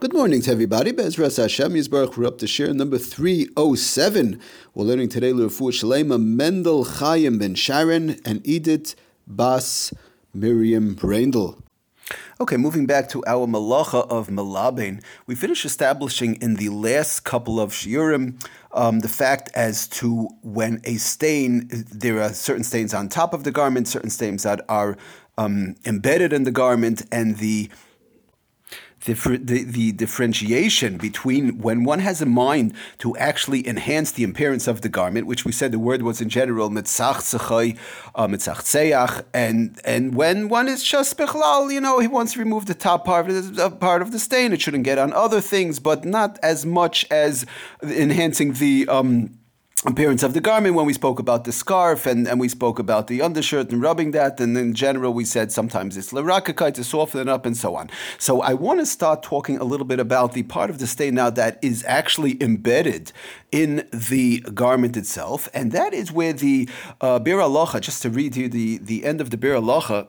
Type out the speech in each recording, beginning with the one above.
Good morning to everybody. Bezras Hashem Yisbarach. We're up to share number 307. We're learning today L'Refu Shalema Mendel Chaim Ben Sharon and Edith Bas Miriam Brandel. Okay, moving back to our malacha of malabain, we finished establishing in the last couple of shiurim um, the fact as to when a stain, there are certain stains on top of the garment, certain stains that are um, embedded in the garment, and the the, the, the, differentiation between when one has a mind to actually enhance the appearance of the garment, which we said the word was in general mitzach uh, and and when one is just bechlal, you know, he wants to remove the top part of the, part of the stain. It shouldn't get on other things, but not as much as enhancing the. Um, appearance of the garment when we spoke about the scarf and, and we spoke about the undershirt and rubbing that. And in general we said sometimes it's larakakai to soften it up and so on. So i want to start talking a little bit about the part of the stain now that is actually embedded in the garment itself. And that is where the uh, bir just to read here the, the end of the Biur Halacha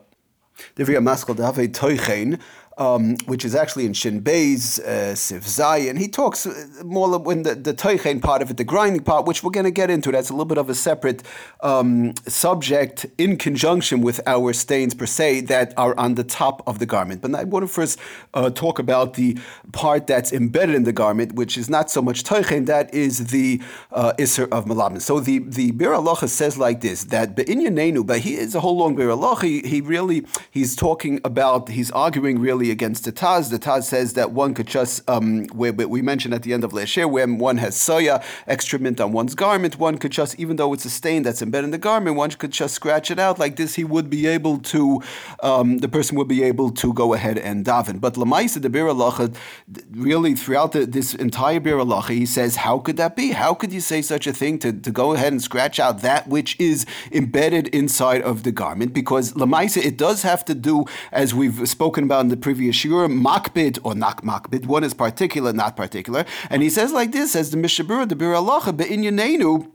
um, which is actually in Shin Beis, uh, Sif Zayin. He talks uh, more when the, the Teichen part of it, the grinding part, which we're going to get into. That's a little bit of a separate um, subject in conjunction with our stains per se that are on the top of the garment. But I want to first uh, talk about the part that's embedded in the garment, which is not so much Teichen, that is the uh, Isser of Malaben. So the, the Biur Halacha says like this, that Be'inyanenu, but he is a whole long Biur Halacha, he, he really, he's talking about, he's arguing really against the Taz. The Taz says that one could just, um, where, we mentioned at the end of last year, when one has soya, excrement on one's garment, one could just, even though it's a stain that's embedded in the garment, one could just scratch it out like this. He would be able to, um, the person would be able to go ahead and daven. But Lamaisa, the Biur Halacha, really throughout the, this entire Biur Halacha, he says, how could that be? How could you say such a thing to, to go ahead and scratch out that which is embedded inside of the garment? Because Lamaisa, it does have to do, as we've spoken about in the previous shiur, makbid or not makbid. One is particular, not particular. And he says like this, as the Mishna Berura, the Biur Halacha, be'inyanenu,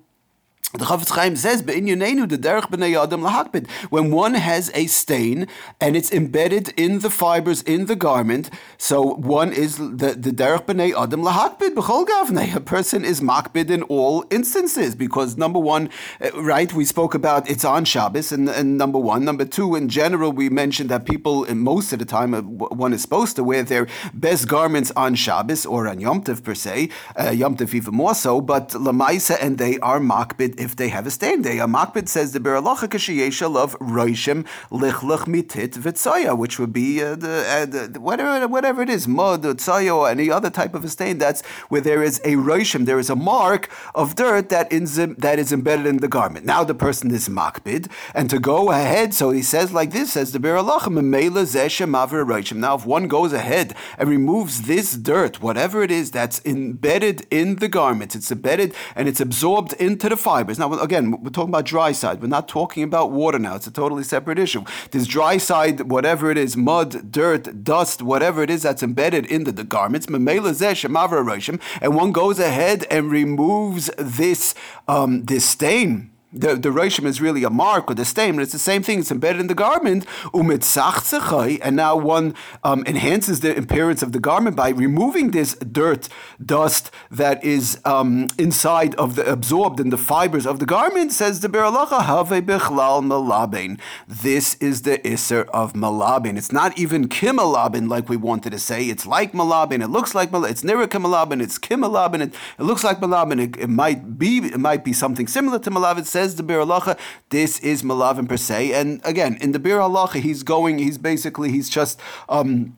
the Chafetz Chaim says, the derech b'nei adam lahakbid." When one has a stain and it's embedded in the fibers in the garment, so one is the the derech b'nei adam lahakbid b'chol gavnei. A person is makbid in all instances because number one, uh, right? We spoke about it's on Shabbos, and, and number one, number two, in general, we mentioned that people, most of the time, uh, one is supposed to wear their best garments on Shabbos or on Yom Tov per se, uh, Yom Tov even more so, but lamaisa and they are makbid if they have a stain. They a makbid says the Biur Halacha kashiyesha of roishim lichlach mitit v'tzaya, which would be uh, the, uh, the, whatever whatever it is mud or tzaya or any other type of a stain. That's where there is a roishim, there is a mark of dirt that is that is embedded in the garment. Now the person is makbid, and to go ahead, so he says like this: says the Biur Halacha memela zeshem maver roishim. Now if one goes ahead and removes this dirt, whatever it is that's embedded in the garment, it's embedded and it's absorbed into the fiber fibers. Now, again, we're talking about dry side. We're not talking about water now. It's a totally separate issue. This dry side, whatever it is, mud, dirt, dust, whatever it is that's embedded into the garments, and one goes ahead and removes this um, this stain the, the Roshim is really a mark or the stain, it's the same thing. It's embedded in the garment. And now one um, enhances the appearance of the garment by removing this dirt, dust that is um, inside of the absorbed in the fibers of the garment. Says the Biur Halacha Have Bichlal Malaben. This is the Isser of Malaben. It's not even Kimalaben like we wanted to say. It's like Malaben. It looks like Malaben. It's near Kimalaben. It's Kimalaben. It, it looks like Malaben. It, it, might be. It might be something similar to Malaben. It says says the Biur Halacha, this is Malavin per se. And again, in the Biur Halacha, he's going, he's basically, he's just. Um,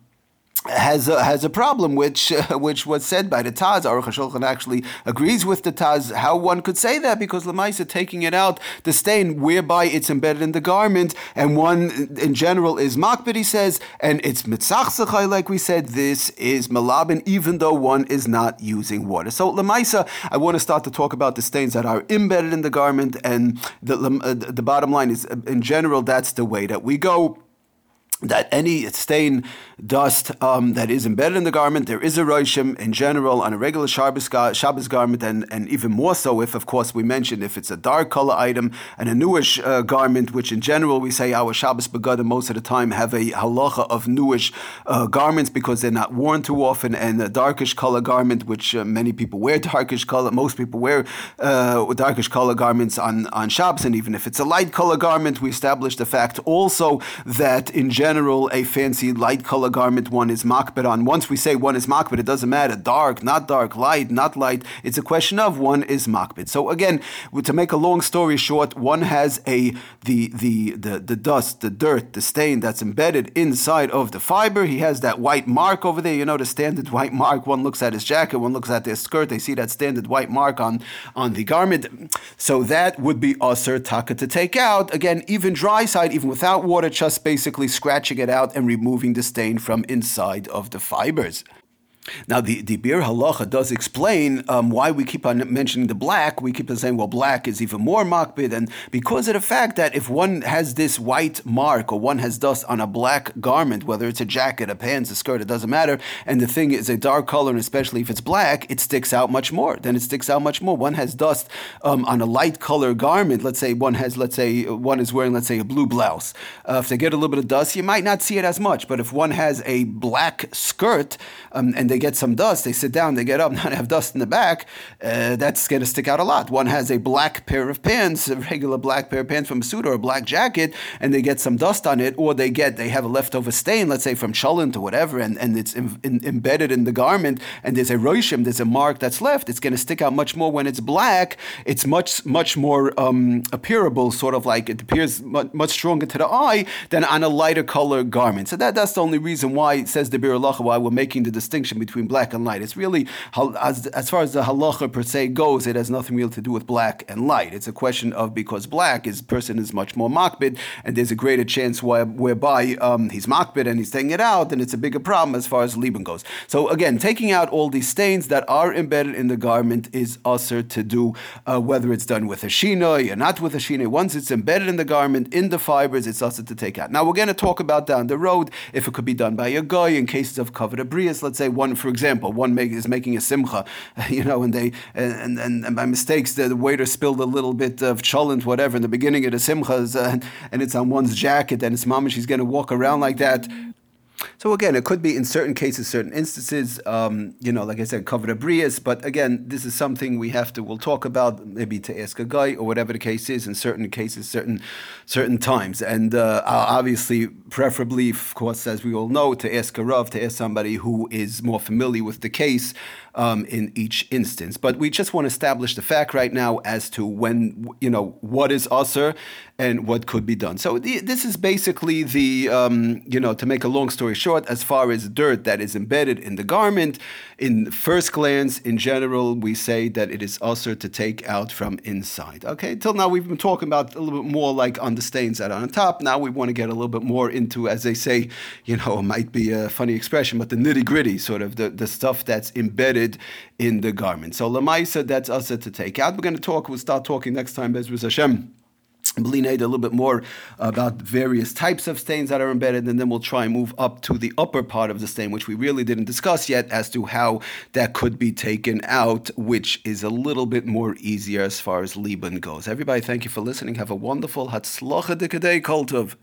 has a, has a problem, which uh, which was said by the Taz. Aruch HaShulchan actually agrees with the Taz. How one could say that because Lamaisa taking it out the stain whereby it's embedded in the garment, and one in general is makbid. He says, and it's mitzach like we said. This is malabin, even though one is not using water. So Lamaisa, I want to start to talk about the stains that are embedded in the garment, and the uh, the bottom line is, in general, that's the way that we go. That any stain, dust um, that is embedded in the garment, there is a roishim in general on a regular Shabbos, Shabbos garment, and, and even more so if, of course, we mentioned if it's a dark color item and a newish uh, garment, which in general we say our Shabbos begadim most of the time have a halacha of newish uh, garments because they're not worn too often, and a darkish color garment, which uh, many people wear darkish color, most people wear uh, darkish color garments on, on Shabbos, and even if it's a light color garment, we establish the fact also that in general general, a fancy light color garment one is makbid on. Once we say one is makbid, it doesn't matter dark, not dark, light, not light. It's a question of one is makbid. So again, to make a long story short, one has a the the the the dust, the dirt, the stain that's embedded inside of the fiber. He has that white mark over there. You know the standard white mark. One looks at his jacket, one looks at their skirt. They see that standard white mark on on the garment. So that would be aser taka to take out. Again, even dry side, even without water, just basically scratch scratching it out and removing the stain from inside of the fibers. Now, the, the Biur Halacha does explain um, why we keep on mentioning the black. We keep on saying, well, black is even more makbid, and because of the fact that if one has this white mark or one has dust on a black garment, whether it's a jacket, a pants, a skirt, it doesn't matter, and the thing is a dark color, and especially if it's black, it sticks out much more. Then it sticks out much more. One has dust um, on a light color garment. Let's say one has, let's say one is wearing, let's say, a blue blouse. Uh, if they get a little bit of dust, you might not see it as much. But if one has a black skirt um, and they they get some dust, they sit down, they get up, not have dust in the back, uh, that's going to stick out a lot. One has a black pair of pants, a regular black pair of pants from a suit or a black jacket, and they get some dust on it, or they get, they have a leftover stain, let's say from cholent or whatever, and, and it's in, in, embedded in the garment, and there's a roishim, there's a mark that's left, it's going to stick out much more when it's black. It's much, much more um, appearable, sort of like it appears much, much, stronger to the eye than on a lighter color garment. So that, that's the only reason why it says the Bir why we're making the distinction between black and light. It's really, as, as far as the halacha per se goes, it has nothing real to do with black and light. It's a question of because black is person is much more makbid, and there's a greater chance whereby um, he's makbid and he's taking it out, and it's a bigger problem as far as Liban goes. So again, taking out all these stains that are embedded in the garment is usher to do, uh, whether it's done with a shina or not with a shina. Once it's embedded in the garment, in the fibers, it's usher to take out. Now we're going to talk about down the road if it could be done by a guy in cases of covered abrius. Let's say one for example, one make, is making a simcha, you know, and they and, and, and by mistakes the, the, waiter spilled a little bit of cholent, whatever, in the beginning of the simchas, uh, and it's on one's jacket, and it's mama, she's going to walk around like that. So again, it could be in certain cases, certain instances, um, you know, like I said, covered abrius. But again, this is something we have to, we'll talk about maybe to ask a guy or whatever the case is in certain cases, certain certain times. And uh, obviously, preferably, of course, as we all know, to ask a rav, to ask somebody who is more familiar with the case um, in each instance. But we just want to establish the fact right now as to when, you know, what is usher and what could be done. So the, this is basically the, um, you know, to make a long story short, as far as dirt that is embedded in the garment, in first glance, in general, we say that it is usher to take out from inside. Okay, till now we've been talking about a little bit more like on the stains that are on top. Now we want to get a little bit more into, as they say, you know, it might be a funny expression, but the nitty gritty, sort of the, the stuff that's embedded in the garment. So Lamaisa, that's usher to take out. We're going to talk, we'll start talking next time, Bezrus Hashem Blinade a little bit more about various types of stains that are embedded, and then we'll try and move up to the upper part of the stain, which we really didn't discuss yet, as to how that could be taken out, which is a little bit more easier as far as Liban goes. Everybody, thank you for listening. Have a wonderful Hatzlacha Dekadei Kultov.